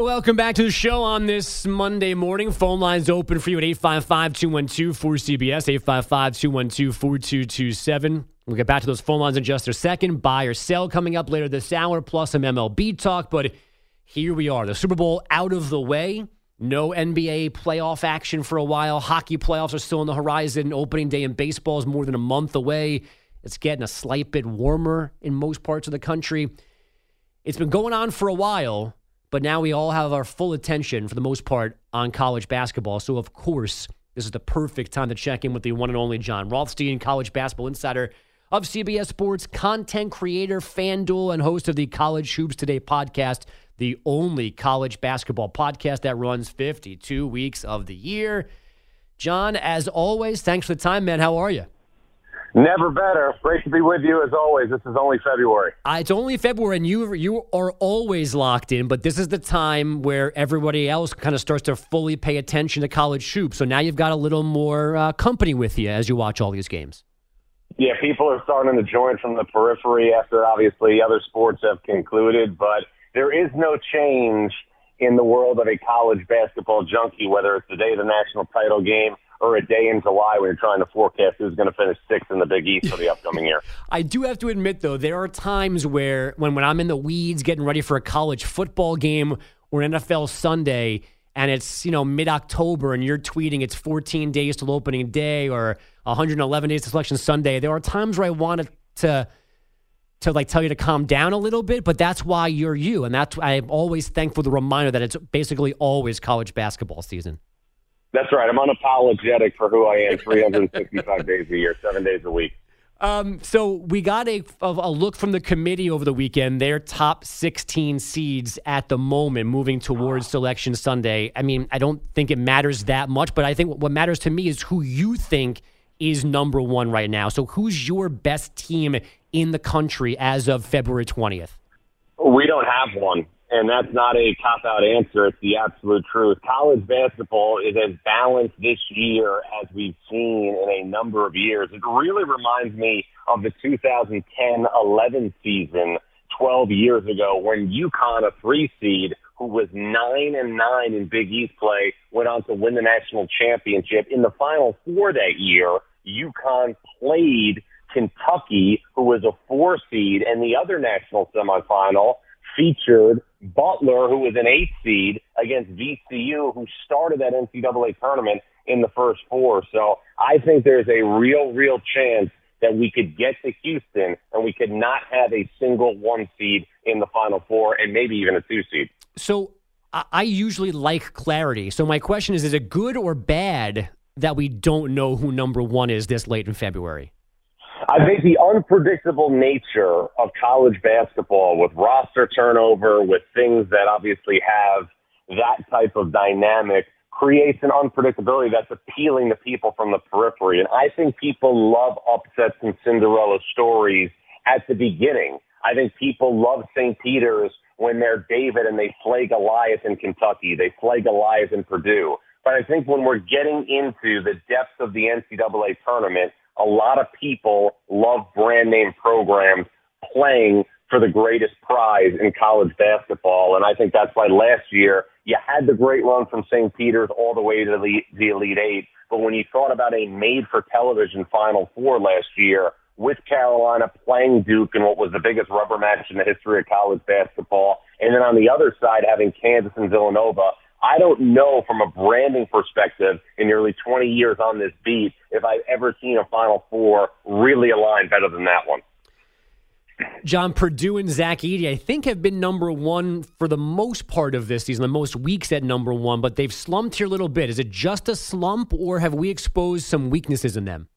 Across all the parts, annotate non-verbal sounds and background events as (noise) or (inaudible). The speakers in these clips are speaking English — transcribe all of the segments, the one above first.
Welcome back to the show on this Monday morning. Phone lines open for you at 855 212 4CBS, 855 212 4227. We'll get back to those phone lines in just a second. Buy or sell coming up later this hour, plus some MLB talk. But here we are. The Super Bowl out of the way. No NBA playoff action for a while. Hockey playoffs are still on the horizon. Opening day in baseball is more than a month away. It's getting a slight bit warmer in most parts of the country. It's been going on for a while, but now we all have our full attention, for the most part, on college basketball. So, of course, this is the perfect time to check in with the one and only John Rothstein, college basketball insider of CBS Sports, content creator, FanDuel, and host of the College Hoops Today podcast, the only college basketball podcast that runs 52 weeks of the year. John, as always, thanks for the time, man. How are you? Never better. Great to be with you as always. This is only February. Uh, it's only February, and you you are always locked in. But this is the time where everybody else kind of starts to fully pay attention to college hoops. So now you've got a little more uh, company with you as you watch all these games. Yeah, people are starting to join from the periphery after obviously other sports have concluded, but there is no change in the world of a college basketball junkie, whether it's the day of the national title game or a day in July when you're trying to forecast who's going to finish sixth in the Big East for the (laughs) upcoming year. I do have to admit, though, there are times where when, when I'm in the weeds getting ready for a college football game or an NFL Sunday and it's, you know, mid October and you're tweeting it's 14 days till opening day or 111 days to selection Sunday, there are times where I want to to like tell you to calm down a little bit, but that's why you're you. And that's I'm always thankful the reminder that it's basically always college basketball season. That's right. I'm unapologetic for who I am (laughs) 365 days a year, seven days a week. Um, so we got a, a look from the committee over the weekend. Their top 16 seeds at the moment, moving towards Selection Sunday. I mean, I don't think it matters that much, but I think what matters to me is who you think is number one right now. So who's your best team in the country as of February 20th? We don't have one and that's not a cop out answer. It's the absolute truth. College basketball is as balanced this year as we've seen in a number of years. It really reminds me of the 2010-11 season 12 years ago when UConn, a three seed who was nine and nine in Big East play, went on to win the national championship. In the final four that year, UConn played Kentucky, who was a four seed, and the other national semifinal featured Butler, who was an eight seed, against VCU, who started that NCAA tournament in the first four. So I think there's a real, real chance that we could get to Houston and we could not have a single one seed in the final four and maybe even a two seed. So I usually like clarity. So my question is is it good or bad that we don't know who number one is this late in February? I think the unpredictable nature of college basketball with roster turnover, with things that obviously have that type of dynamic creates an unpredictability that's appealing to people from the periphery. And I think people love upsets and Cinderella stories at the beginning. I think people love St. Peter's when they're David and they play Goliath in Kentucky. They play Goliath in Purdue. But I think when we're getting into the depths of the NCAA tournament, a lot of people love brand name programs playing for the greatest prize in college basketball. And I think that's why last year you had the great run from St. Peter's all the way to the, the Elite Eight. But when you thought about a made for television Final Four last year with Carolina playing Duke in what was the biggest rubber match in the history of college basketball, and then on the other side having Kansas and Villanova, I don't know from a branding perspective in nearly 20 years on this beat if I've ever seen a Final Four really align better than that one. John Purdue and Zach Edey, I think, have been number one for the most part of this season, the most weeks at number one, but they've slumped here a little bit. Is it just a slump, or have we exposed some weaknesses in them?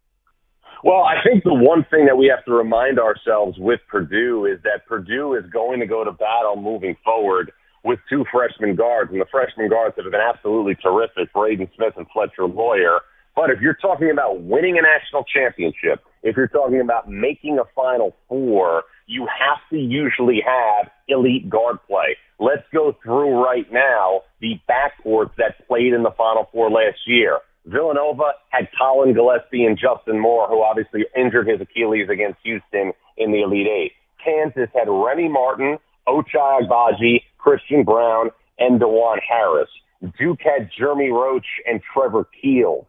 Well, I think the one thing that we have to remind ourselves with Purdue is that Purdue is going to go to battle moving forward with two freshman guards, and the freshman guards that have been absolutely terrific, Braden Smith and Fletcher Loyer. But if you're talking about winning a national championship, if you're talking about making a Final Four, you have to usually have elite guard play. Let's go through right now the backcourts that played in the Final Four last year. Villanova had Collin Gillespie and Justin Moore, who obviously injured his Achilles against Houston in the Elite Eight. Kansas had Remy Martin, Ochai Agbaji, Christian Braun, and Dajuan Harris. Duke had Jeremy Roach and Trevor Keels.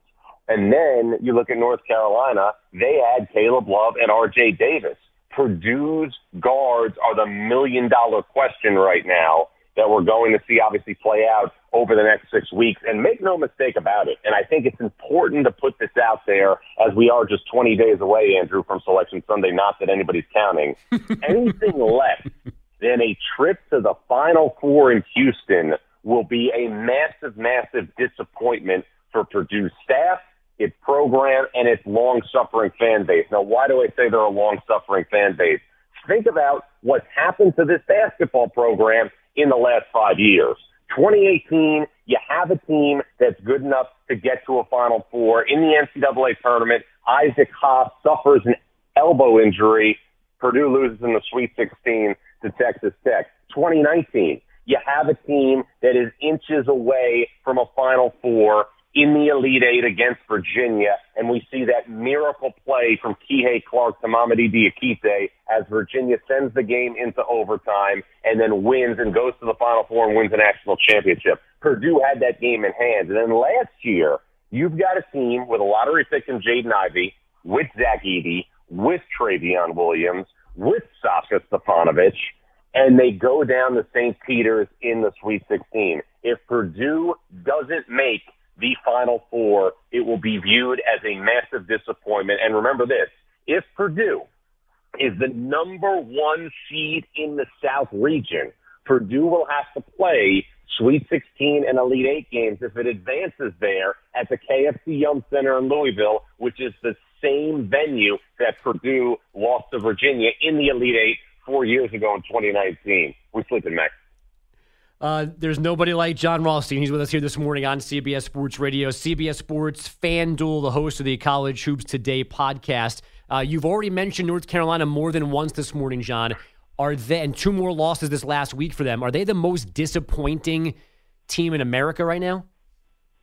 And then you look at North Carolina, they had Caleb Love and RJ Davis. Purdue's guards are the million dollar question right now that we're going to see obviously play out over the next six weeks. And make no mistake about it. And I think it's important to put this out there as we are just 20 days away, Andrew, from Selection Sunday. Not that anybody's counting. (laughs) Anything less than a trip to the Final Four in Houston will be a massive, massive disappointment for Purdue staff, its program, and its long-suffering fan base. Now, why do I say they're a long-suffering fan base? Think about what's happened to this basketball program in the last five years. 2018, you have a team that's good enough to get to a Final Four. In the NCAA tournament, Isaac Haas suffers an elbow injury. Purdue loses in the Sweet 16 to Texas Tech. 2019, you have a team that is inches away from a Final Four in the Elite Eight against Virginia, and we see that miracle play from Kihei Clark to Mamadi Diakite as Virginia sends the game into overtime and then wins and goes to the Final Four and wins a national championship. Purdue had that game in hand. And then last year, you've got a team with a lottery pick in Jaden Ivey, with Zach Edey, with Trevion Williams, with Sasha Stefanovic, and they go down to St. Peter's in the Sweet 16. If Purdue doesn't make the Final Four, it will be viewed as a massive disappointment. And remember this, if Purdue is the number one seed in the South region, Purdue will have to play Sweet 16 and Elite Eight games if it advances there at the KFC Yum Center in Louisville, which is the same venue that Purdue lost to Virginia in the Elite Eight four years ago in 2019. We're sleeping, Max. Uh, there's nobody like John Rothstein. He's with us here this morning on CBS Sports Radio, CBS Sports FanDuel, the host of the College Hoops Today podcast. Uh, you've already mentioned North Carolina more than once this morning, John. Are they and two more losses this last week for them? Are they the most disappointing team in America right now?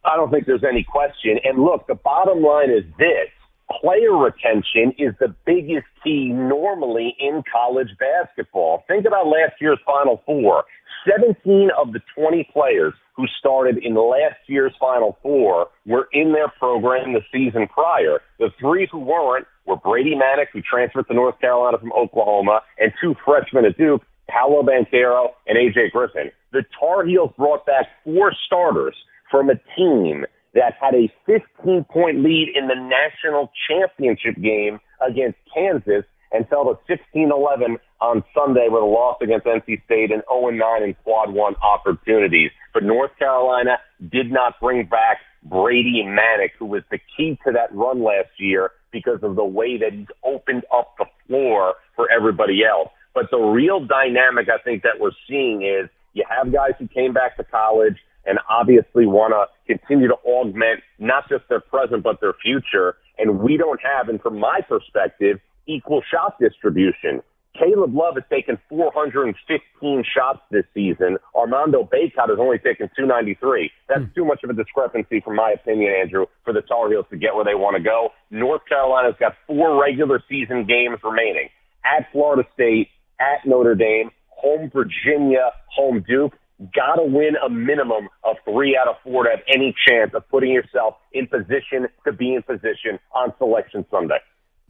I don't think there's any question. And look, the bottom line is this player retention is the biggest key normally in college basketball. Think about last year's Final Four. 17 of the 20 players who started in last year's Final Four were in their program the season prior. The three who weren't were Brady Manek, who transferred to North Carolina from Oklahoma, and two freshmen at Duke, Paolo Banchero and AJ Griffin. The Tar Heels brought back four starters from a team that had a 15 point lead in the national championship game against Kansas and fell to 16-11 on Sunday with a loss against NC State and 0-9 in quad one opportunities. But North Carolina did not bring back Brady Manek, who was the key to that run last year because of the way that he's opened up the floor for everybody else. But the real dynamic I think that we're seeing is you have guys who came back to college and obviously want to continue to augment not just their present but their future. And we don't have, and from my perspective, equal shot distribution. Caleb Love has taken 415 shots this season. Armando Bacot has only taken 293. That's hmm. too much of a discrepancy, from my opinion, Andrew, for the Tar Heels to get where they want to go. North Carolina's got four regular season games remaining at Florida State, at Notre Dame, home Virginia, home Duke. Got to win a minimum of three out of four to have any chance of putting yourself in position to be in position on Selection Sunday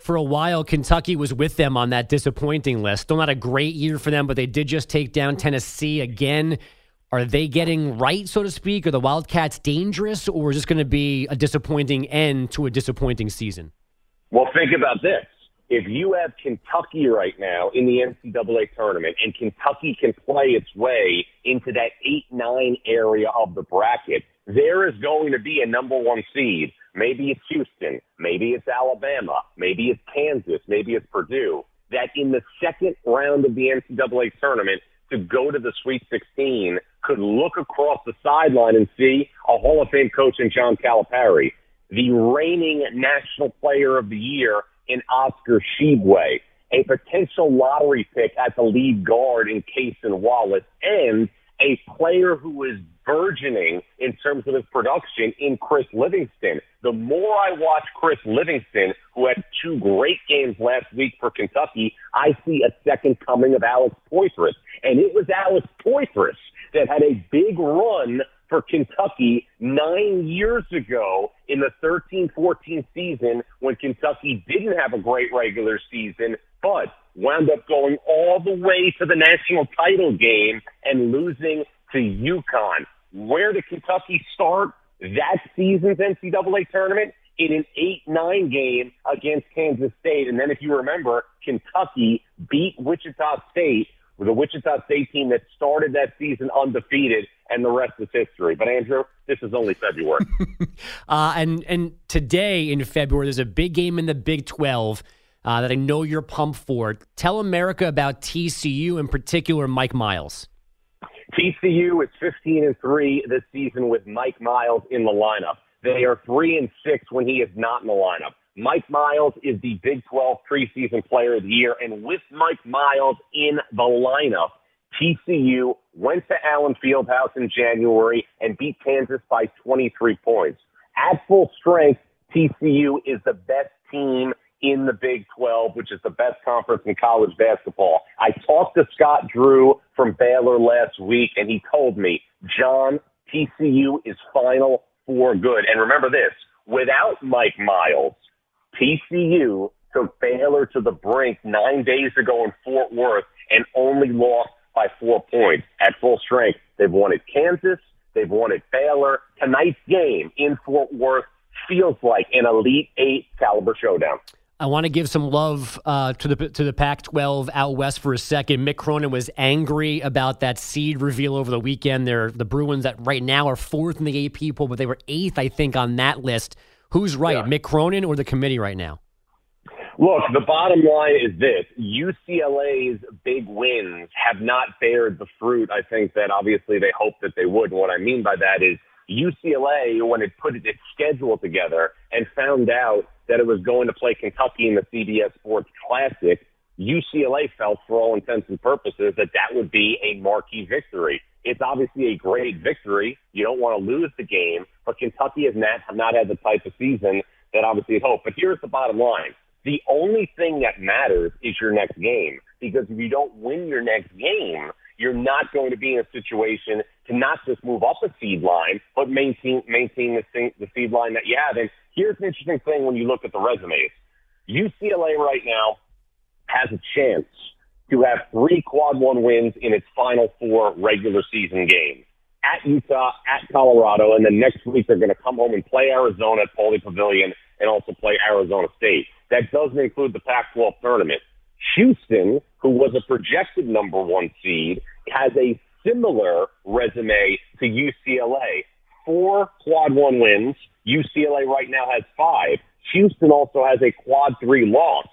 for a while, Kentucky was with them on that disappointing list. Still not a great year for them, but they did just take down Tennessee again. Are they getting right, so to speak? Are the Wildcats dangerous, or is this going to be a disappointing end to a disappointing season? Well, think about this. If you have Kentucky right now in the NCAA tournament and Kentucky can play its way into that 8 9 area of the bracket, there is going to be a number one seed Maybe it's Houston. Maybe it's Alabama. Maybe it's Kansas. Maybe it's Purdue. That in the second round of the NCAA tournament to go to the Sweet 16 could look across the sideline and see a Hall of Fame coach in John Calipari, the reigning National Player of the Year in Oscar Tshiebwe, a potential lottery pick at the lead guard in Cason Wallace, and a player who is burgeoning in terms of his production in Chris Livingston. The more I watch Chris Livingston, who had two great games last week for Kentucky, I see a second coming of Alex Poythress. And it was Alex Poythress that had a big run for Kentucky nine years ago in the 13-14 season when Kentucky didn't have a great regular season, but wound up going all the way to the national title game and losing to UConn. Where did Kentucky start that season's NCAA tournament? In an 8-9 game against Kansas State. And then if you remember, Kentucky beat Wichita State with a Wichita State team that started that season undefeated, and the rest is history. But Andrew, this is only February. (laughs) uh, and and today in February, there's a big game in the Big 12 uh, that I know you're pumped for. Tell America about TCU, in particular, Mike Miles. TCU is 15 and three this season with Mike Miles in the lineup. They are three and six when he is not in the lineup. Mike Miles is the Big 12 preseason player of the year. And with Mike Miles in the lineup, TCU went to Allen Fieldhouse in January and beat Kansas by 23 points. At full strength, TCU is the best team in the Big 12, which is the best conference in college basketball. I talked to Scott Drew from Baylor last week, and he told me, John, TCU is Final Four good. And remember this, without Mike Miles, TCU took Baylor to the brink nine days ago in Fort Worth and only lost by four points at full strength. They've won at Kansas. They've won at Baylor. Tonight's game in Fort Worth feels like an Elite Eight caliber showdown. I want to give some love uh, to the to the Pac-12 out west for a second. Mick Cronin was angry about that seed reveal over the weekend. They're the Bruins that right now are fourth in the AP poll, but they were eighth, I think, on that list. Who's right, yeah. Mick Cronin or the committee right now? Look, the bottom line is this: UCLA's big wins have not bared the fruit. I think that obviously they hope that they would. And what I mean by that is UCLA, when it put its schedule together and found out that it was going to play Kentucky in the CBS Sports Classic, UCLA felt, for all intents and purposes, that that would be a marquee victory. It's obviously a great victory. You don't want to lose the game, but Kentucky has not, have not had the type of season that obviously hope. But here's the bottom line. The only thing that matters is your next game. Because if you don't win your next game, you're not going to be in a situation to not just move up a seed line, but maintain maintain the, the seed line that you have. And here's an interesting thing when you look at the resumes. UCLA right now has a chance to have three quad one wins in its final four regular season games. At Utah, at Colorado, and then next week they're going to come home and play Arizona at Pauley Pavilion and also play Arizona State. That doesn't include the Pac-12 tournament. Houston, who was a projected number one seed, has a similar resume to UCLA. Four quad one wins. UCLA right now has five. Houston also has a quad three loss.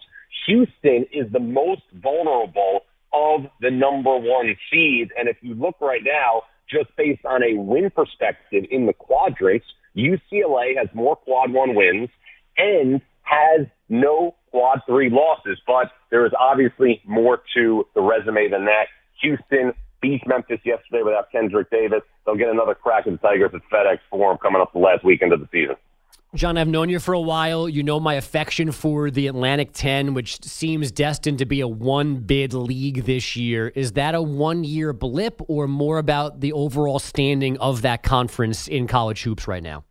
Houston is the most vulnerable of the number one seeds. And if you look right now, just based on a win perspective in the quadrants, UCLA has more quad one wins and has no quad three losses. But there is obviously more to the resume than that. Houston beat Memphis yesterday without Kendrick Davis. They'll get another crack at the Tigers at FedEx Forum coming up the last weekend of the season. John, I've known you for a while. You know my affection for the Atlantic 10, which seems destined to be a one bid league this year. Is that a one year blip or more about the overall standing of that conference in college hoops right now?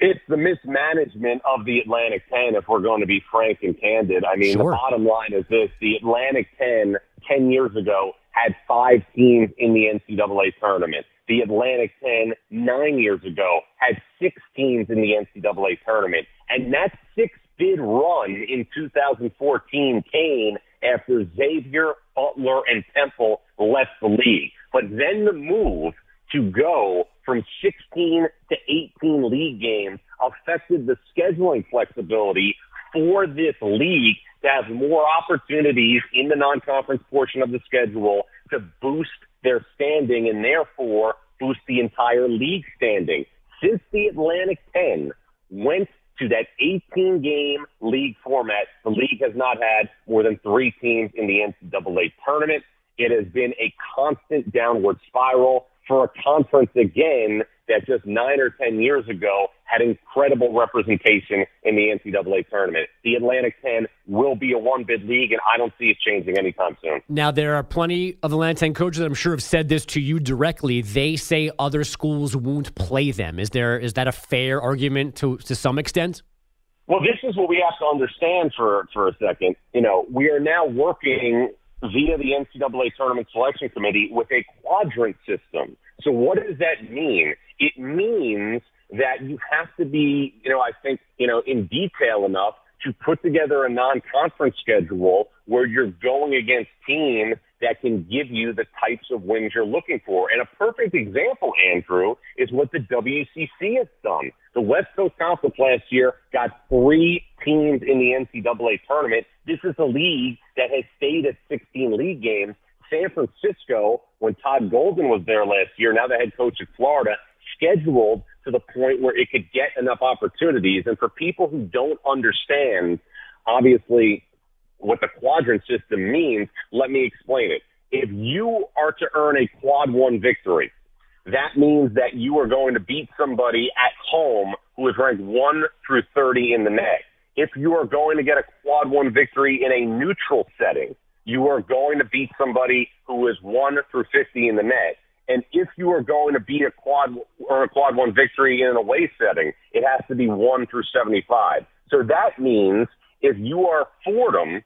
It's the mismanagement of the Atlantic 10, if we're going to be frank and candid. I mean, sure. the bottom line is this the Atlantic 10, 10 years ago, had five teams in the NCAA tournament. The Atlantic 10 nine years ago had six teams in the NCAA tournament. And that six bid run in 2014 came after Xavier, Butler, and Temple left the league. But then the move to go from 16 to 18 league games affected the scheduling flexibility for this league to have more opportunities in the non-conference portion of the schedule to boost their standing and therefore boost the entire league standing. Since the Atlantic 10 went to that 18 game league format, the league has not had more than three teams in the NCAA tournament. It has been a constant downward spiral. for a conference again that just nine or 10 years ago had incredible representation in the NCAA tournament. The Atlantic 10 will be a one bid league, and I don't see it changing anytime soon. Now, there are plenty of Atlantic 10 coaches that I'm sure have said this to you directly. They say other schools won't play them. Is there is that a fair argument to, to some extent? Well, this is what we have to understand for, for a second. You know, we are now working via the NCAA Tournament Selection Committee with a quadrant system. So what does that mean? It means that you have to be, you know, I think, you know, in detail enough to put together a non-conference schedule where you're going against teams that can give you the types of wins you're looking for. And a perfect example, Andrew, is what the WCC has done. The West Coast Conference last year got three teams in the NCAA tournament. This is a league that has stayed at 16 league games. San Francisco, when Todd Golden was there last year, now the head coach of Florida, scheduled to the point where it could get enough opportunities. And for people who don't understand, obviously, what the quadrant system means, let me explain it. If you are to earn a quad one victory, that means that you are going to beat somebody at home who is ranked 1 through 30 in the net. If you are going to get a quad one victory in a neutral setting, you are going to beat somebody who is 1 through 50 in the net. And if you are going to beat a quad or a quad one victory in an away setting, it has to be 1 through 75. So that means if you are Fordham,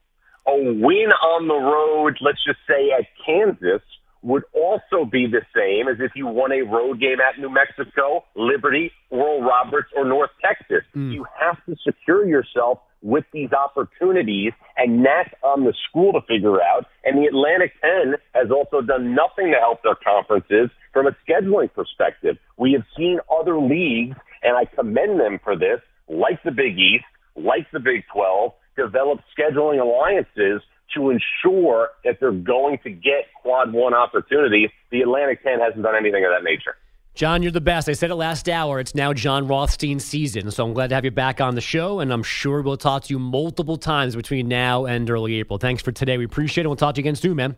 a win on the road, let's just say at Kansas, would also be the same as if you won a road game at New Mexico, Liberty, Oral Roberts, or North Texas. Mm. You have to secure yourself with these opportunities, and that's on the school to figure out. And the Atlantic 10 has also done nothing to help their conferences from a scheduling perspective. We have seen other leagues, and I commend them for this, like the Big East, like the Big 12, develop scheduling alliances to ensure that they're going to get quad one opportunities. The Atlantic 10 hasn't done anything of that nature. John, you're the best. I said it last hour. It's now John Rothstein season. So I'm glad to have you back on the show. And I'm sure we'll talk to you multiple times between now and early April. Thanks for today. We appreciate it. We'll talk to you again soon, man.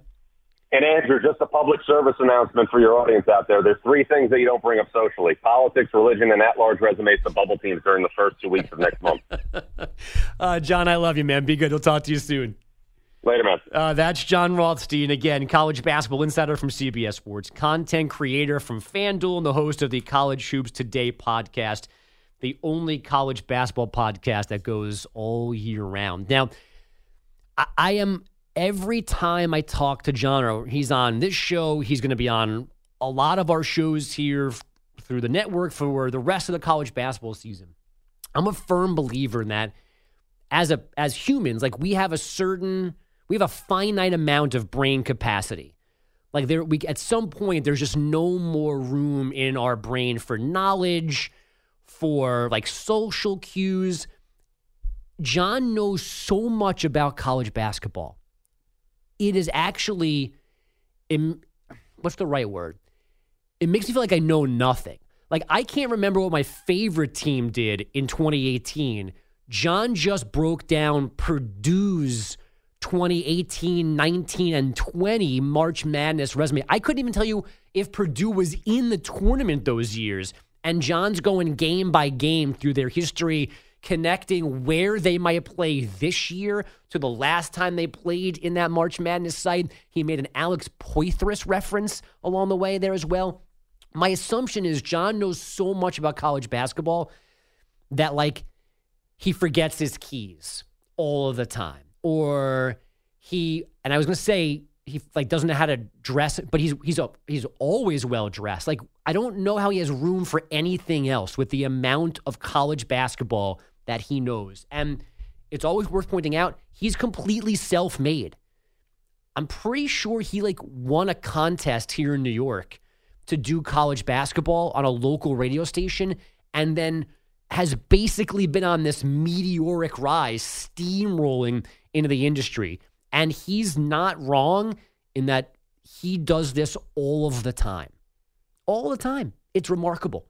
And Andrew, just a public service announcement for your audience out there. There's three things that you don't bring up socially politics, religion, and at large resumes to bubble teams during the first two weeks of next month. (laughs) uh, John, I love you, man. Be good. We'll talk to you soon. Later, man. Uh, that's John Rothstein, again, college basketball insider from CBS Sports, content creator from FanDuel, and the host of the College Hoops Today podcast, the only college basketball podcast that goes all year round. Now, I, I am every time I talk to John, or he's on this show, he's going to be on a lot of our shows here through the network for the rest of the college basketball season. I'm a firm believer in that. As a as humans, like we have a certain we have a finite amount of brain capacity. Like there we at some point there's just no more room in our brain for knowledge, for like social cues. John knows so much about college basketball. It is actually what's the right word? It makes me feel like I know nothing. Like I can't remember what my favorite team did in 2018. John just broke down Purdue's 2018, 19, and 20 March Madness resume. I couldn't even tell you if Purdue was in the tournament those years. And John's going game by game through their history, connecting where they might play this year to the last time they played in that March Madness site. He made an Alex Poythress reference along the way there as well. My assumption is John knows so much about college basketball that, like, he forgets his keys all of the time or he and I was to say he like doesn't know how to dress, but he's he's he's always well dressed. Like I don't know how he has room for anything else with the amount of college basketball that he knows. And it's always worth pointing out he's completely self-made. I'm pretty sure he like won a contest here in New York to do college basketball on a local radio station and then has basically been on this meteoric rise, steamrolling into the industry. And he's not wrong in that he does this all of the time. All the time. It's remarkable.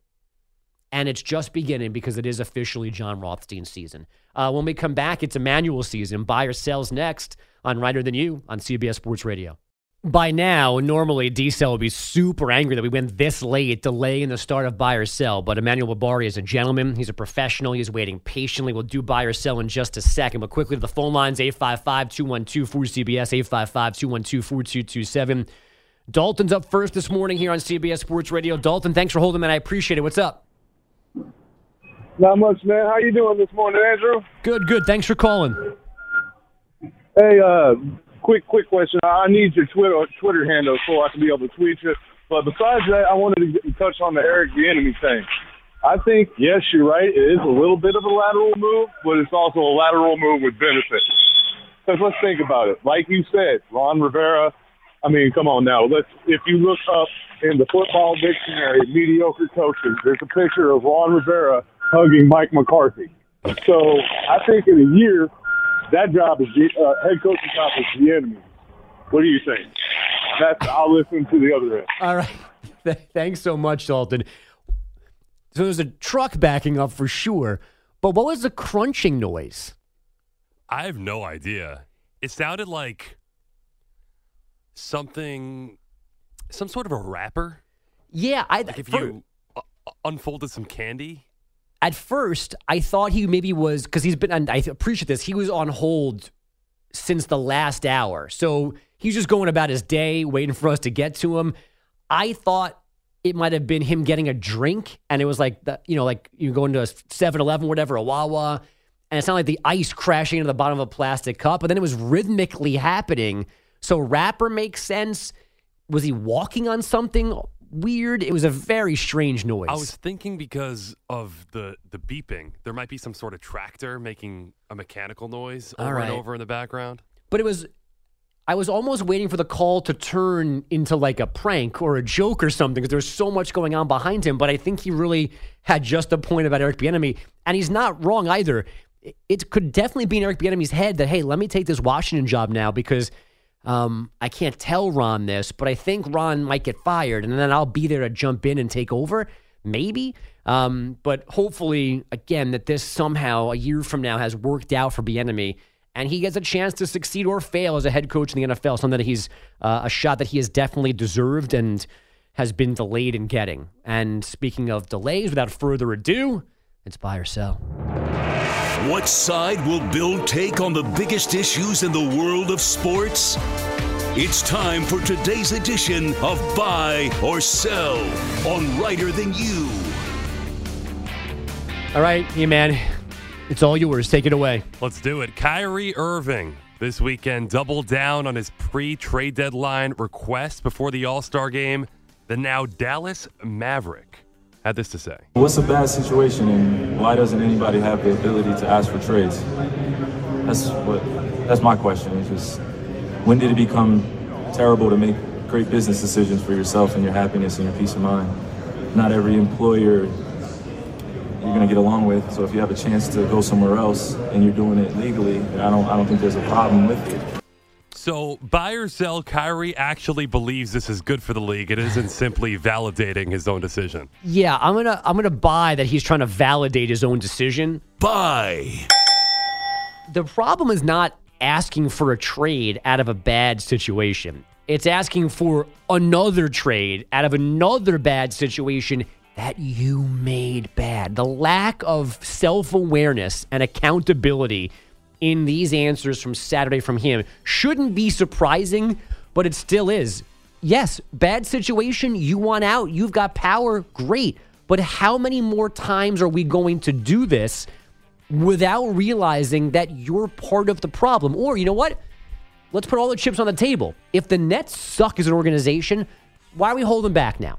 And it's just beginning because it is officially John Rothstein season. Uh, when we come back, it's Emmanuel season. Buy or sells next on Reiter Than You on CBS Sports Radio. By now, normally D Cell would be super angry that we went this late, delaying the start of buy or sell. But Emmanuel Barbari is a gentleman. He's a professional. He's waiting patiently. We'll do buy or sell in just a second. But quickly to the phone lines 855 212 4CBS, 855 212 4227. Dalton's up first this morning here on CBS Sports Radio. Dalton, thanks for holding, man. I appreciate it. What's up? Not much, man. How you doing this morning, Andrew? Good, good. Thanks for calling. Hey, uh, quick, quick question. I need your Twitter Twitter handle so I can be able to tweet you. But besides that, I wanted to touch on the Eric Bieniemy thing. I think yes, you're right. It is a little bit of a lateral move, but it's also a lateral move with benefits. Because let's think about it. Like you said, Ron Rivera. I mean, come on now. Let's. If you look up in the football dictionary, mediocre coaches, there's a picture of Ron Rivera hugging Mike McCarthy. So I think in a year, that job is the uh, head coaching job is the enemy. What do you think? That's I'll listen to the other end. All right. (laughs) Thanks so much, Dalton. So there's a truck backing up for sure. But what was the crunching noise? I have no idea. It sounded like something, some sort of a wrapper. Yeah, I. Like if for- you uh, unfolded some candy. At first I thought he maybe was because he's been. And I appreciate this. He was on hold since the last hour, so he's just going about his day, waiting for us to get to him. I thought it might have been him getting a drink, and it was like the, you know, like you go into a 7-Eleven, whatever, a Wawa, and it sounded like the ice crashing into the bottom of a plastic cup, but then it was rhythmically happening. So wrapper makes sense. Was he walking on something weird? It was a very strange noise. I was thinking because of the the beeping, there might be some sort of tractor making a mechanical noise All over right. and over in the background. but it was I was almost waiting for the call to turn into like a prank or a joke or something because there's so much going on behind him. But I think he really had just a point about Eric Bieniemy, and he's not wrong either. It- It could definitely be in Eric Bieniemy's head that hey, let me take this Washington job now because um, I can't tell Ron this, but I think Ron might get fired, and then I'll be there to jump in and take over. Maybe, um, but hopefully, again, that this somehow a year from now has worked out for Bieniemy, and he gets a chance to succeed or fail as a head coach in the NFL. Something that he's uh, a shot that he has definitely deserved and has been delayed in getting. And speaking of delays, without further ado, it's buy or sell. What side will Bill take on the biggest issues in the world of sports? It's time for today's edition of Buy or Sell on Reiter Than You. All right, hey man, it's all yours. Take it away. Let's do it. Kyrie Irving this weekend doubled down on his pre-trade deadline request before the All-Star game. The now Dallas Maverick had this to say. What's a bad situation and why doesn't anybody have the ability to ask for trades? That's what that's my question. It's just when did it become terrible to make great business decisions for yourself and your happiness and your peace of mind? Not every employer you're gonna get along with. So if you have a chance to go somewhere else and you're doing it legally, I don't I don't think there's a problem with it. So, buy or sell, Kyrie actually believes this is good for the league. It isn't simply validating his own decision. Yeah, I'm gonna I'm gonna buy that he's trying to validate his own decision. Buy. The problem is not asking for a trade out of a bad situation. It's asking for another trade out of another bad situation that you made bad. The lack of self-awareness and accountability in these answers from Saturday from him shouldn't be surprising, but it still is. Yes, bad situation, you want out, you've got power, great. But how many more times are we going to do this without realizing that you're part of the problem? Or, you know what? Let's put all the chips on the table. If the Nets suck as an organization, why are we holding back now?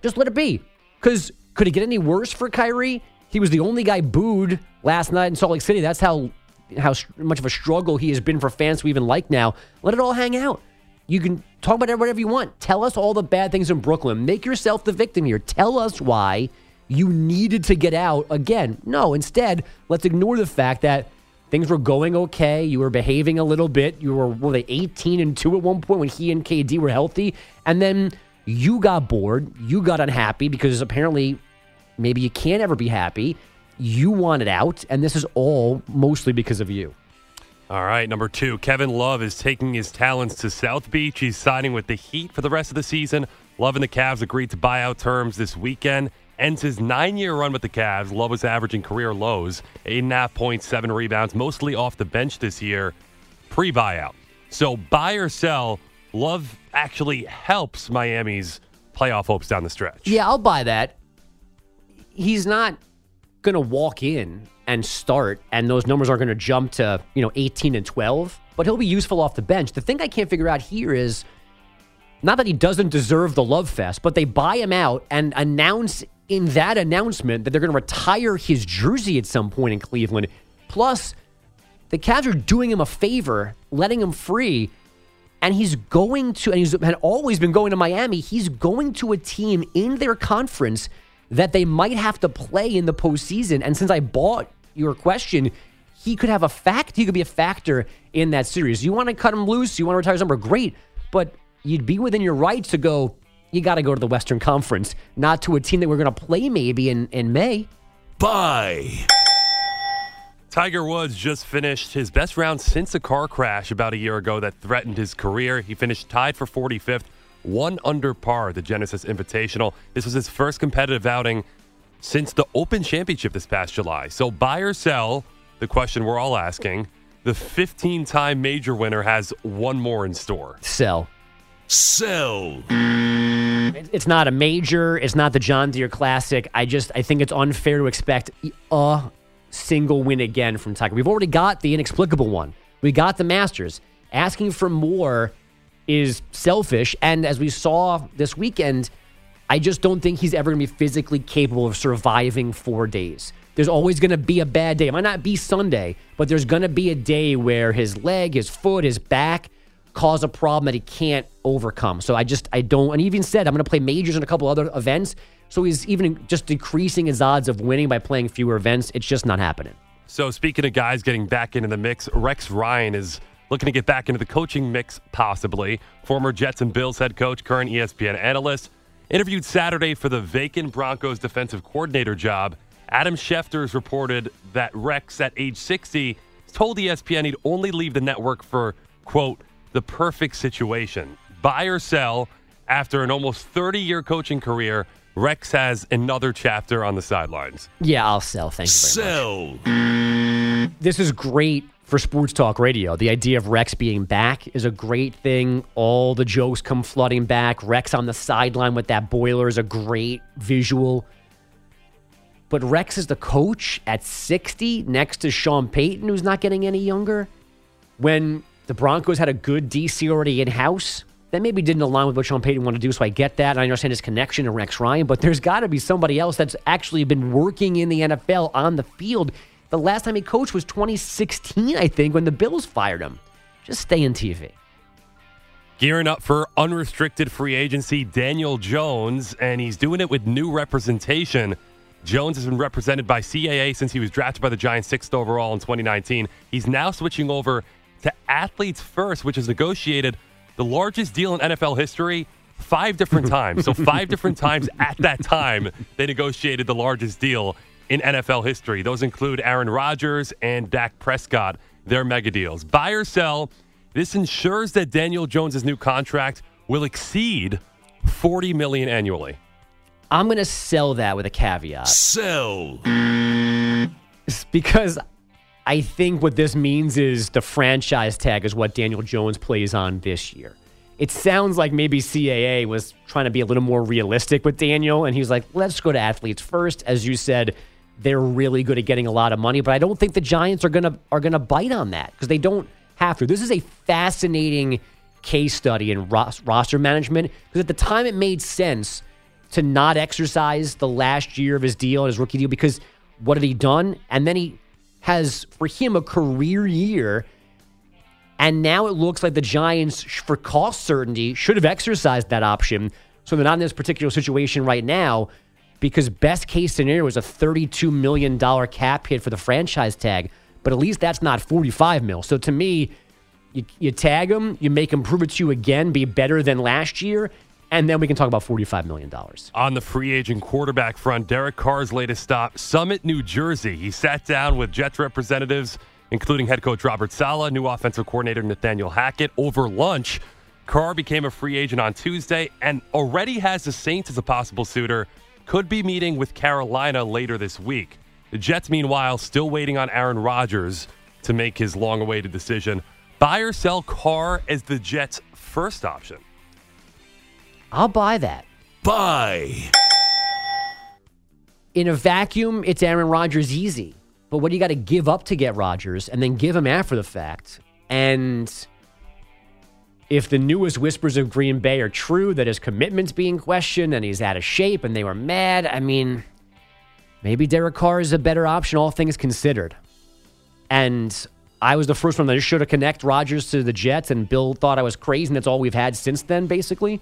Just let it be. Because could it get any worse for Kyrie? He was the only guy booed last night in Salt Lake City. That's how how much of a struggle he has been for fans to even like now. Let it all hang out. You can talk about it whatever you want. Tell us all the bad things in Brooklyn. Make yourself the victim here. Tell us why you needed to get out again. No, instead, let's ignore the fact that things were going okay. You were behaving a little bit. You were, were they 18 and 2 at one point when he and KD were healthy? And then you got bored. You got unhappy because apparently maybe you can't ever be happy. You wanted out, and this is all mostly because of you. All right, number two, Kevin Love is taking his talents to South Beach. He's signing with the Heat for the rest of the season. Love and the Cavs agreed to buyout terms this weekend. Ends his nine year run with the Cavs. Love was averaging career lows, eight and a half points, seven rebounds, mostly off the bench this year, pre buyout. So buy or sell, Love actually helps Miami's playoff hopes down the stretch. Yeah, I'll buy that. He's not going to walk in and start, and those numbers aren't going to jump to you know 18 and 12. But he'll be useful off the bench. The thing I can't figure out here is not that he doesn't deserve the love fest, but they buy him out and announce in that announcement that they're going to retire his jersey at some point in Cleveland. Plus, the Cavs are doing him a favor, letting him free. And he's going to, and he's had always been going to Miami. He's going to a team in their conference that they might have to play in the postseason. And since I bought your question, he could have a fact. He could be a factor in that series. You want to cut him loose? You want to retire his number? Great, but you'd be within your rights to go. You got to go to the Western Conference, not to a team that we're going to play maybe in in May. Buy. Tiger Woods just finished his best round since a car crash about a year ago that threatened his career. He finished tied for 45th, one under par at the Genesis Invitational. This was his first competitive outing since the Open Championship this past July. So buy or sell, the question we're all asking. The 15 time major winner has one more in store. Sell. Sell. It's not a major. It's not the John Deere Classic. I just I think it's unfair to expect a single win again from Tiger. We've already got the inexplicable one. We got the Masters. Asking for more is selfish. And as we saw this weekend, I just don't think he's ever going to be physically capable of surviving four days. There's always going to be a bad day. It might not be Sunday, but there's going to be a day where his leg, his foot, his back cause a problem that he can't overcome. So I just, I don't, and even said, I'm going to play majors and a couple other events. So he's even just decreasing his odds of winning by playing fewer events. It's just not happening. So, speaking of guys getting back into the mix, Rex Ryan is looking to get back into the coaching mix, possibly. Former Jets and Bills head coach, current ESPN analyst, interviewed Saturday for the vacant Broncos defensive coordinator job. Adam Schefter has reported that Rex, at age 60, told ESPN he'd only leave the network for, quote, the perfect situation. Buy or sell, after an almost 30 year coaching career, Rex has another chapter on the sidelines. Yeah, I'll sell. Thank you very much. Sell. this is great for sports talk radio. The idea of Rex being back is a great thing. All the jokes come flooding back. Rex on the sideline with that boiler is a great visual. But Rex is the coach at 60 next to Sean Payton, who's not getting any younger. When the Broncos had a good DC already in house, that maybe didn't align with what Sean Payton wanted to do. So I get that. I understand his connection to Rex Ryan, but there's got to be somebody else that's actually been working in the NFL on the field. The last time he coached was 2016, I think, when the Bills fired him. Just stay in TV. Gearing up for unrestricted free agency, Daniel Jones, and he's doing it with new representation. Jones has been represented by CAA since he was drafted by the Giants sixth overall in 2019. He's now switching over to Athletes First, which has negotiated the largest deal in NFL history five different (laughs) times. So, five different times at that time, they negotiated the largest deal in NFL history. Those include Aaron Rodgers and Dak Prescott, their mega deals. Buy or sell, this ensures that Daniel Jones' new contract will exceed 40 million annually. I'm going to sell that with a caveat Sell. because I think what this means is the franchise tag is what Daniel Jones plays on this year. It sounds like maybe CAA was trying to be a little more realistic with Daniel, and he was like, let's go to athletes first. As you said, they're really good at getting a lot of money, but I don't think the Giants are gonna are gonna bite on that because they don't have to. This is a fascinating case study in ros- roster management because at the time it made sense to not exercise the last year of his deal, and his rookie deal, because what had he done? And then he has, for him, a career year. And now it looks like the Giants, for cost certainty, should have exercised that option. So they're not in this particular situation right now because best case scenario is a $32 million cap hit for the franchise tag. But at least that's not 45 mil. So to me, you, you tag him, you make him prove it to you again, be better than last year, and then we can talk about $45 million. On the free agent quarterback front, Derek Carr's latest stop, Summit, New Jersey. He sat down with Jets representatives including head coach Robert Saleh, new offensive coordinator Nathaniel Hackett. Over lunch, Carr became a free agent on Tuesday and already has the Saints as a possible suitor. Could be meeting with Carolina later this week. The Jets, meanwhile, still waiting on Aaron Rodgers to make his long awaited decision. Buy or sell Carr as the Jets' first option. I'll buy that. Buy. In a vacuum, it's Aaron Rodgers easy. But what do you got to give up to get Rodgers and then give him after the fact? And if the newest whispers of Green Bay are true, that his commitment's being questioned and he's out of shape and they were mad, I mean, maybe Derek Carr is a better option, all things considered. And I was the first one that should have connect Rodgers to the Jets, and Bill thought I was crazy, and that's all we've had since then, basically.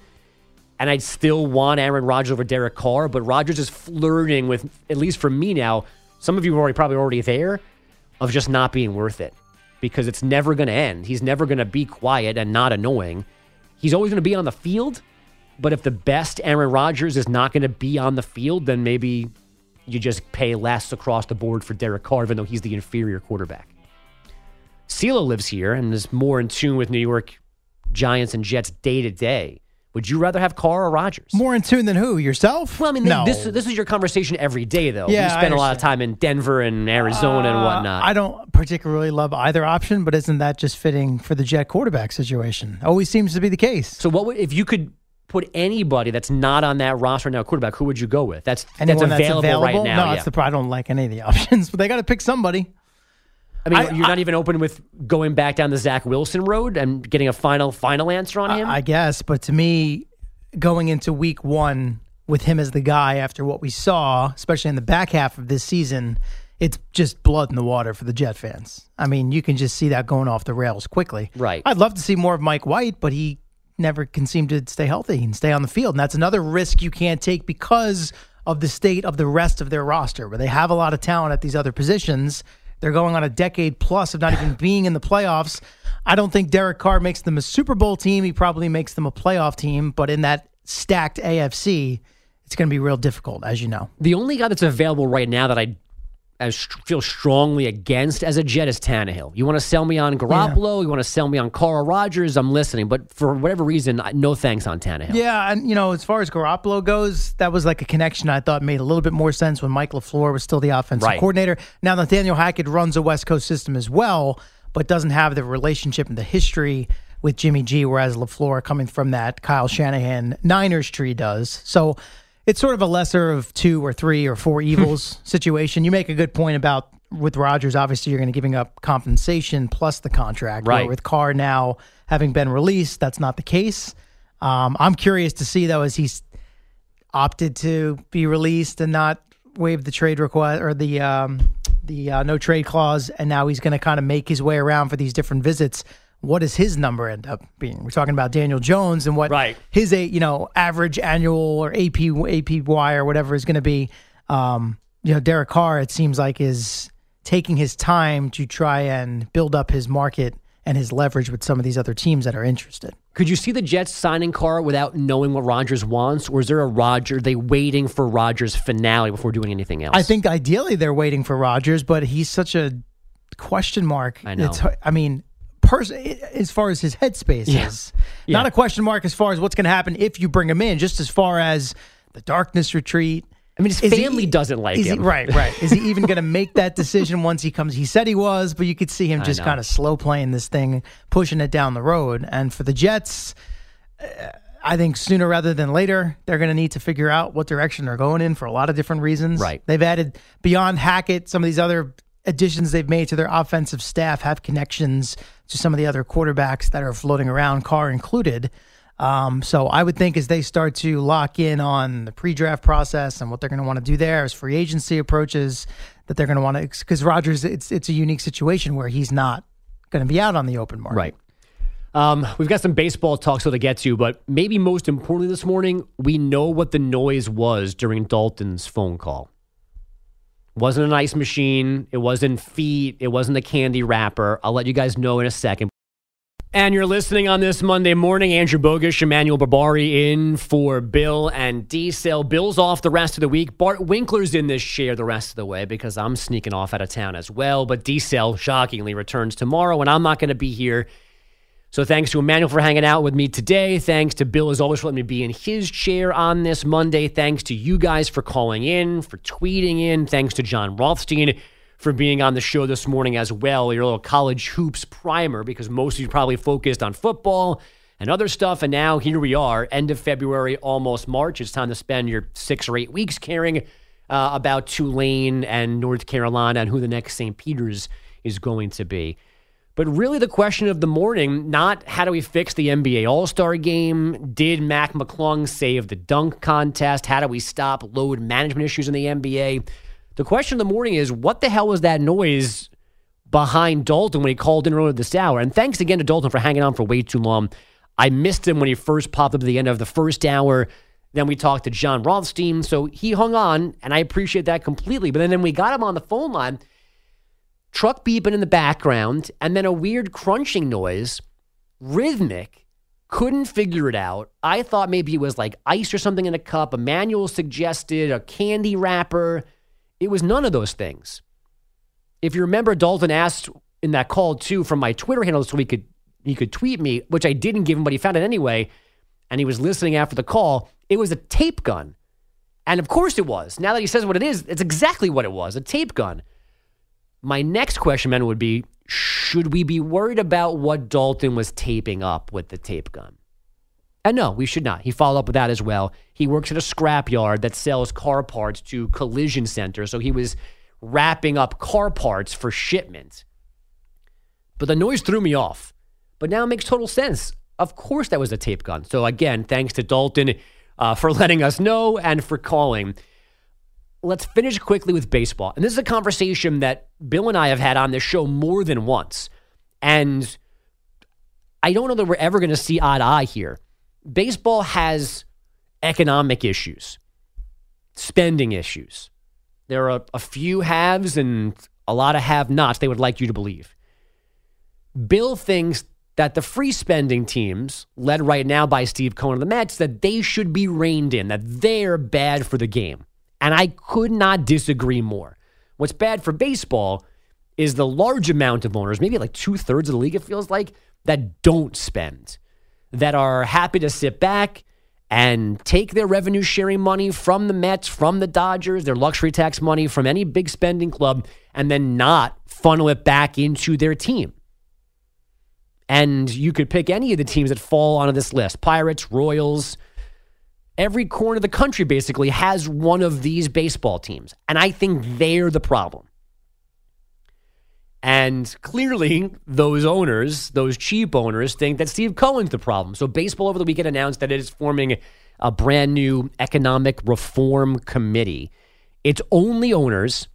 And I'd still want Aaron Rodgers over Derek Carr, but Rodgers is flirting with, at least for me now, some of you are already probably already there, of just not being worth it because it's never going to end. He's never going to be quiet and not annoying. He's always going to be on the field, but if the best Aaron Rodgers is not going to be on the field, then maybe you just pay less across the board for Derek Carr, even though he's the inferior quarterback. CeeLo lives here and is more in tune with New York Giants and Jets day to day. Would you rather have Carr or Rodgers? More in tune than who? Yourself? Well, I mean, no. this this is your conversation every day, though. Yeah, you spend a lot of time in Denver and Arizona and Uh, whatnot. I don't particularly love either option, but isn't that just fitting for the Jet quarterback situation? Always seems to be the case. so, what would, if you could put anybody that's not on that roster now, quarterback? Who would you go with? That's Anyone that's available, right now. No, yeah. that's the. I don't like any of the (laughs) options, but they got to pick somebody. I mean, I- you're not even open with going back down the Zach Wilson road and getting a final final answer on him. I guess, but to me, going into week one with him as the guy after what we saw, especially in the back half of this season, it's just blood in the water for the Jet fans. I mean, you can just see that going off the rails quickly. Right. I'd love to see more of Mike White, but he never can seem to stay healthy and stay on the field. And that's another risk you can't take because of the state of the rest of their roster, where they have a lot of talent at these other positions. They're going on a decade plus of not even (laughs) being in the playoffs. I don't think Derek Carr makes them a Super Bowl team. He probably makes them a playoff team, but in that stacked AFC, it's going to be real difficult, as you know. the only guy that's available right now that I, I feel strongly against as a Jet is Tannehill. You want to sell me on Garoppolo? You want to sell me on Carl Rodgers? I'm listening, but for whatever reason, no thanks on Tannehill. Yeah, and you know, as far as Garoppolo goes, that was like a connection I thought made a little bit more sense when Mike LaFleur was still the offensive Right. coordinator. Now Nathaniel Hackett runs a West Coast system as well, but doesn't have the relationship and the history with Jimmy G, whereas LaFleur coming from that Kyle Shanahan Niners tree does. So it's sort of a lesser of two or three or four evils situation. You make a good point about with Rodgers. obviously you're going to giving up compensation plus the contract. where Right. with Carr now having been released, that's not the case. Um, I'm curious to see though, as he's opted to be released and not waive the trade request or the um, the uh, no trade clause, and now he's going to kind of make his way around for these different visits. What does his number end up being? We're talking about Daniel Jones and what Right. his a you know average annual or AP APY or whatever is going to be. Um, you know, Derek Carr, it seems like is taking his time to try and build up his market and his leverage with some of these other teams that are interested. Could you see the Jets signing Carr without knowing what Rodgers wants, or is there a Roger? Are they waiting for Rodgers' finale before doing anything else? I think ideally they're waiting for Rodgers, but he's such a question mark. I know. It's, I mean, pers- as far as his headspace Yeah. is, Yeah. not a question mark as far as what's going to happen if you bring him in, just as far as the darkness retreat. I mean, his Is he- family doesn't like is he- him. right, right. Is he even going to make that decision once he comes? He said he was, but you could see him just kind of slow playing this thing, pushing it down the road. And for the Jets, uh, I think sooner rather than later, they're going to need to figure out what direction they're going in for a lot of different reasons. Right. They've added beyond Hackett, some of these other additions they've made to their offensive staff have connections to some of the other quarterbacks that are floating around, Carr included. Um, so I would think as they start to lock in on the pre-draft process and what they're going to want to do there as free agency approaches, that they're going to want to because Rodgers, it's it's a unique situation where he's not going to be out on the open market. Right. Um, we've got some baseball talk still to get to, but maybe most importantly this morning, we know what the noise was during Dalton's phone call. Wasn't an ice machine. It wasn't feet. It wasn't a candy wrapper. I'll let you guys know in a second. And you're listening on this Monday morning. Andrew Bogusch, Emmanuel Barbari in for Bill and D Cell. Bill's off the rest of the week. Bart Winkler's in this chair the rest of the way because I'm sneaking off out of town as well. But D Cell, shockingly, returns tomorrow, and I'm not going to be here. So thanks to Emmanuel for hanging out with me today. Thanks to Bill, as always, for letting me be in his chair on this Monday. Thanks to you guys for calling in, for tweeting in. Thanks to Jon Rothstein for being on the show this morning as well. Your little college hoops primer, because most of you probably focused on football and other stuff. And now here we are, end of February, almost March. It's time to spend your six or eight weeks caring uh, about Tulane and North Carolina and who the next St. Peter's is going to be. But really, the question of the morning, not how do we fix the NBA All Star game? Did Mac McClung save the dunk contest? How do we stop load management issues in the NBA? The question of the morning is what the hell was that noise behind Dalton when he called in earlier this hour? And thanks again to Dalton for hanging on for way too long. I missed him when he first popped up at the end of the first hour. Then we talked to Jon Rothstein. So he hung on, and I appreciate that completely. But then, then we got him on the phone line, truck beeping in the background, and then a weird crunching noise, rhythmic. Couldn't figure it out. I thought maybe it was like ice or something in a cup. Emmanuel suggested a candy wrapper. It was none of those things. If you remember, Dalton asked in that call too from my Twitter handle so he could he could tweet me, which I didn't give him, but he found it anyway. And he was listening after the call. It was a tape gun. And of course it was. Now that he says what it is, it's exactly what it was a tape gun. My next question, man, would be should we be worried about what Dalton was taping up with the tape gun? And no, we should not. He followed up with that as well. He works at a scrapyard that sells car parts to collision centers. So he was wrapping up car parts for shipment. But the noise threw me off. But now it makes total sense. Of course, that was a tape gun. So again, thanks to Dalton uh, for (laughs) letting us know and for calling. Let's finish quickly with baseball. And this is a conversation that Bill and I have had on this show more than once. And I don't know that we're ever going to see eye to eye here baseball has economic issues, spending issues. There are a few haves and a lot of have nots they would like you to believe. Bill thinks that the free spending teams, led right now by Steve Cohen of the Mets, that they should be reined in, that they're bad for the game. And I could not disagree more. What's bad for baseball is the large amount of owners, maybe like two thirds of the league, it feels like, that don't spend that are happy to sit back and take their revenue sharing money from the Mets, from the Dodgers, their luxury tax money from any big spending club, and then not funnel it back into their team. And you could pick any of the teams that fall onto this list Pirates, Royals. Every corner of the country basically has one of these baseball teams. And I think they're the problem. And clearly, those owners, those cheap owners, think that Steve Cohen's the problem. So, baseball over the weekend announced that it is forming a brand new economic reform committee. It's only owners.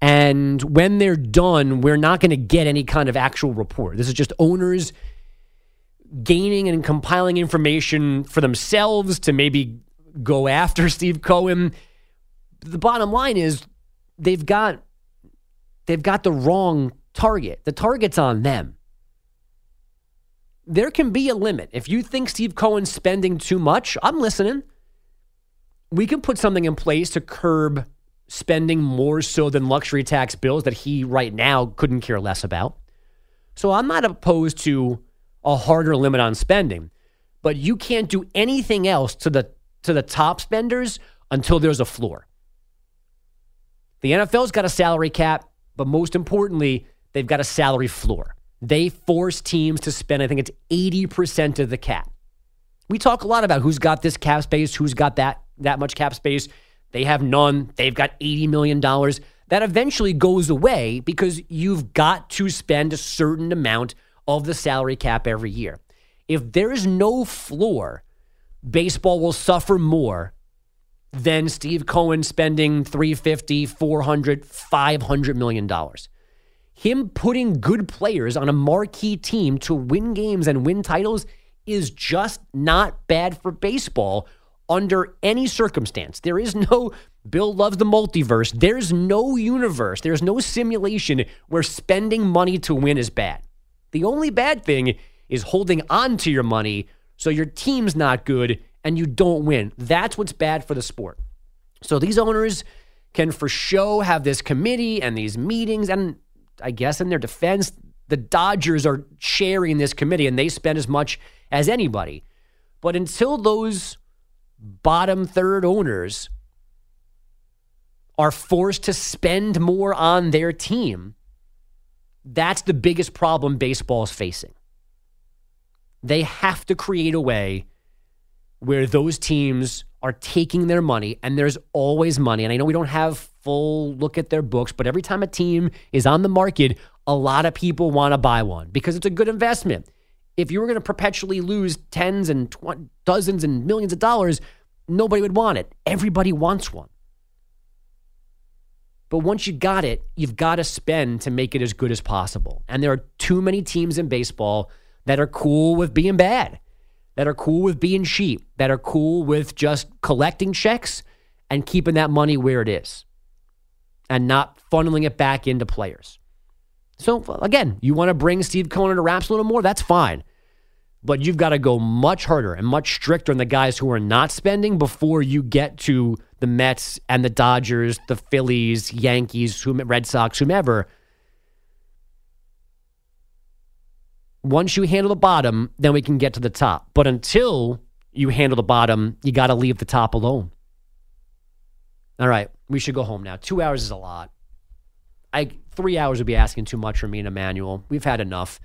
And when they're done, we're not going to get any kind of actual report. This is just owners gaining and compiling information for themselves to maybe go after (laughs) Steve Cohen. The bottom line is they've got they've got the wrong target. The target's on them. There can be a limit. If you think Steve Cohen's spending too much, I'm listening. We can put something in place to curb spending more so than luxury tax bills that he right now couldn't care less about. So I'm not opposed to a harder limit on spending, but you can't do anything else to the to the top spenders until there's a floor. The NFL's got a salary cap, but most importantly, they've got a salary floor. They force teams to spend, I think it's 80% of the cap. We talk a lot about who's got this cap space, who's got that that much cap space. They have none. They've got $80 million. That eventually goes away because you've got to spend a certain amount of the salary cap every year. If there is no floor, baseball will suffer more than Steve Cohen spending 350, 400, 500 million dollars him putting good players on a marquee team to win games and win titles is just not bad for baseball under any circumstance. There is no Bill loves the multiverse. There's no universe, there's no simulation where spending money to win is bad. The only bad thing is holding on to your money so your team's not good and you don't win. That's what's bad for the sport. So these owners can for show have this committee and these meetings and I guess in their defense the Dodgers are sharing this committee and they spend as much as anybody. But until those bottom third owners are forced to spend more on their team, that's the biggest problem baseball is facing. They have to create a way where those teams are taking their money, and there's always money. And I know we don't have full look at their books, but every time a team is on the market, a lot of people want to buy one because it's a good investment. If you were going to perpetually lose tens and tw- dozens and millions of dollars, nobody would want it. Everybody wants one. But once you got it, you've got to spend to make it as good as possible. And there are too many teams in baseball that are cool with being bad, that are cool with being cheap, that are cool with just collecting checks and keeping that money where it is and not funneling it back into players. So, again, you want to bring Steve Cohen to wraps a little more? That's fine. But you've got to go much harder and much stricter on the guys who are not spending before you get to the Mets and the Dodgers, the Phillies, Yankees, Red Sox, whomever. Once you handle the bottom, then we can get to the top. But until you handle the bottom, you got to leave the top alone. All right, we should go home now. Two hours is a lot. I three hours would be asking too much for me and Emmanuel. We've had enough.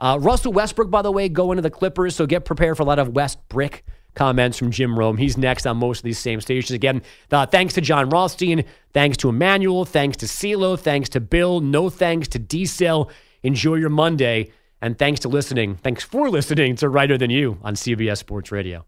Uh, Russell Westbrook, by the way, going to the Clippers, so get prepared for a lot of West Brick comments from Jim Rome. He's next on most of these same stations. Again, uh, thanks to Jon Rothstein, thanks to Emmanuel, thanks to CeeLo, thanks to Bill, no thanks to D-Cell. Enjoy your Monday, and thanks to listening. Thanks for listening to Reiter Than You on CBS Sports Radio.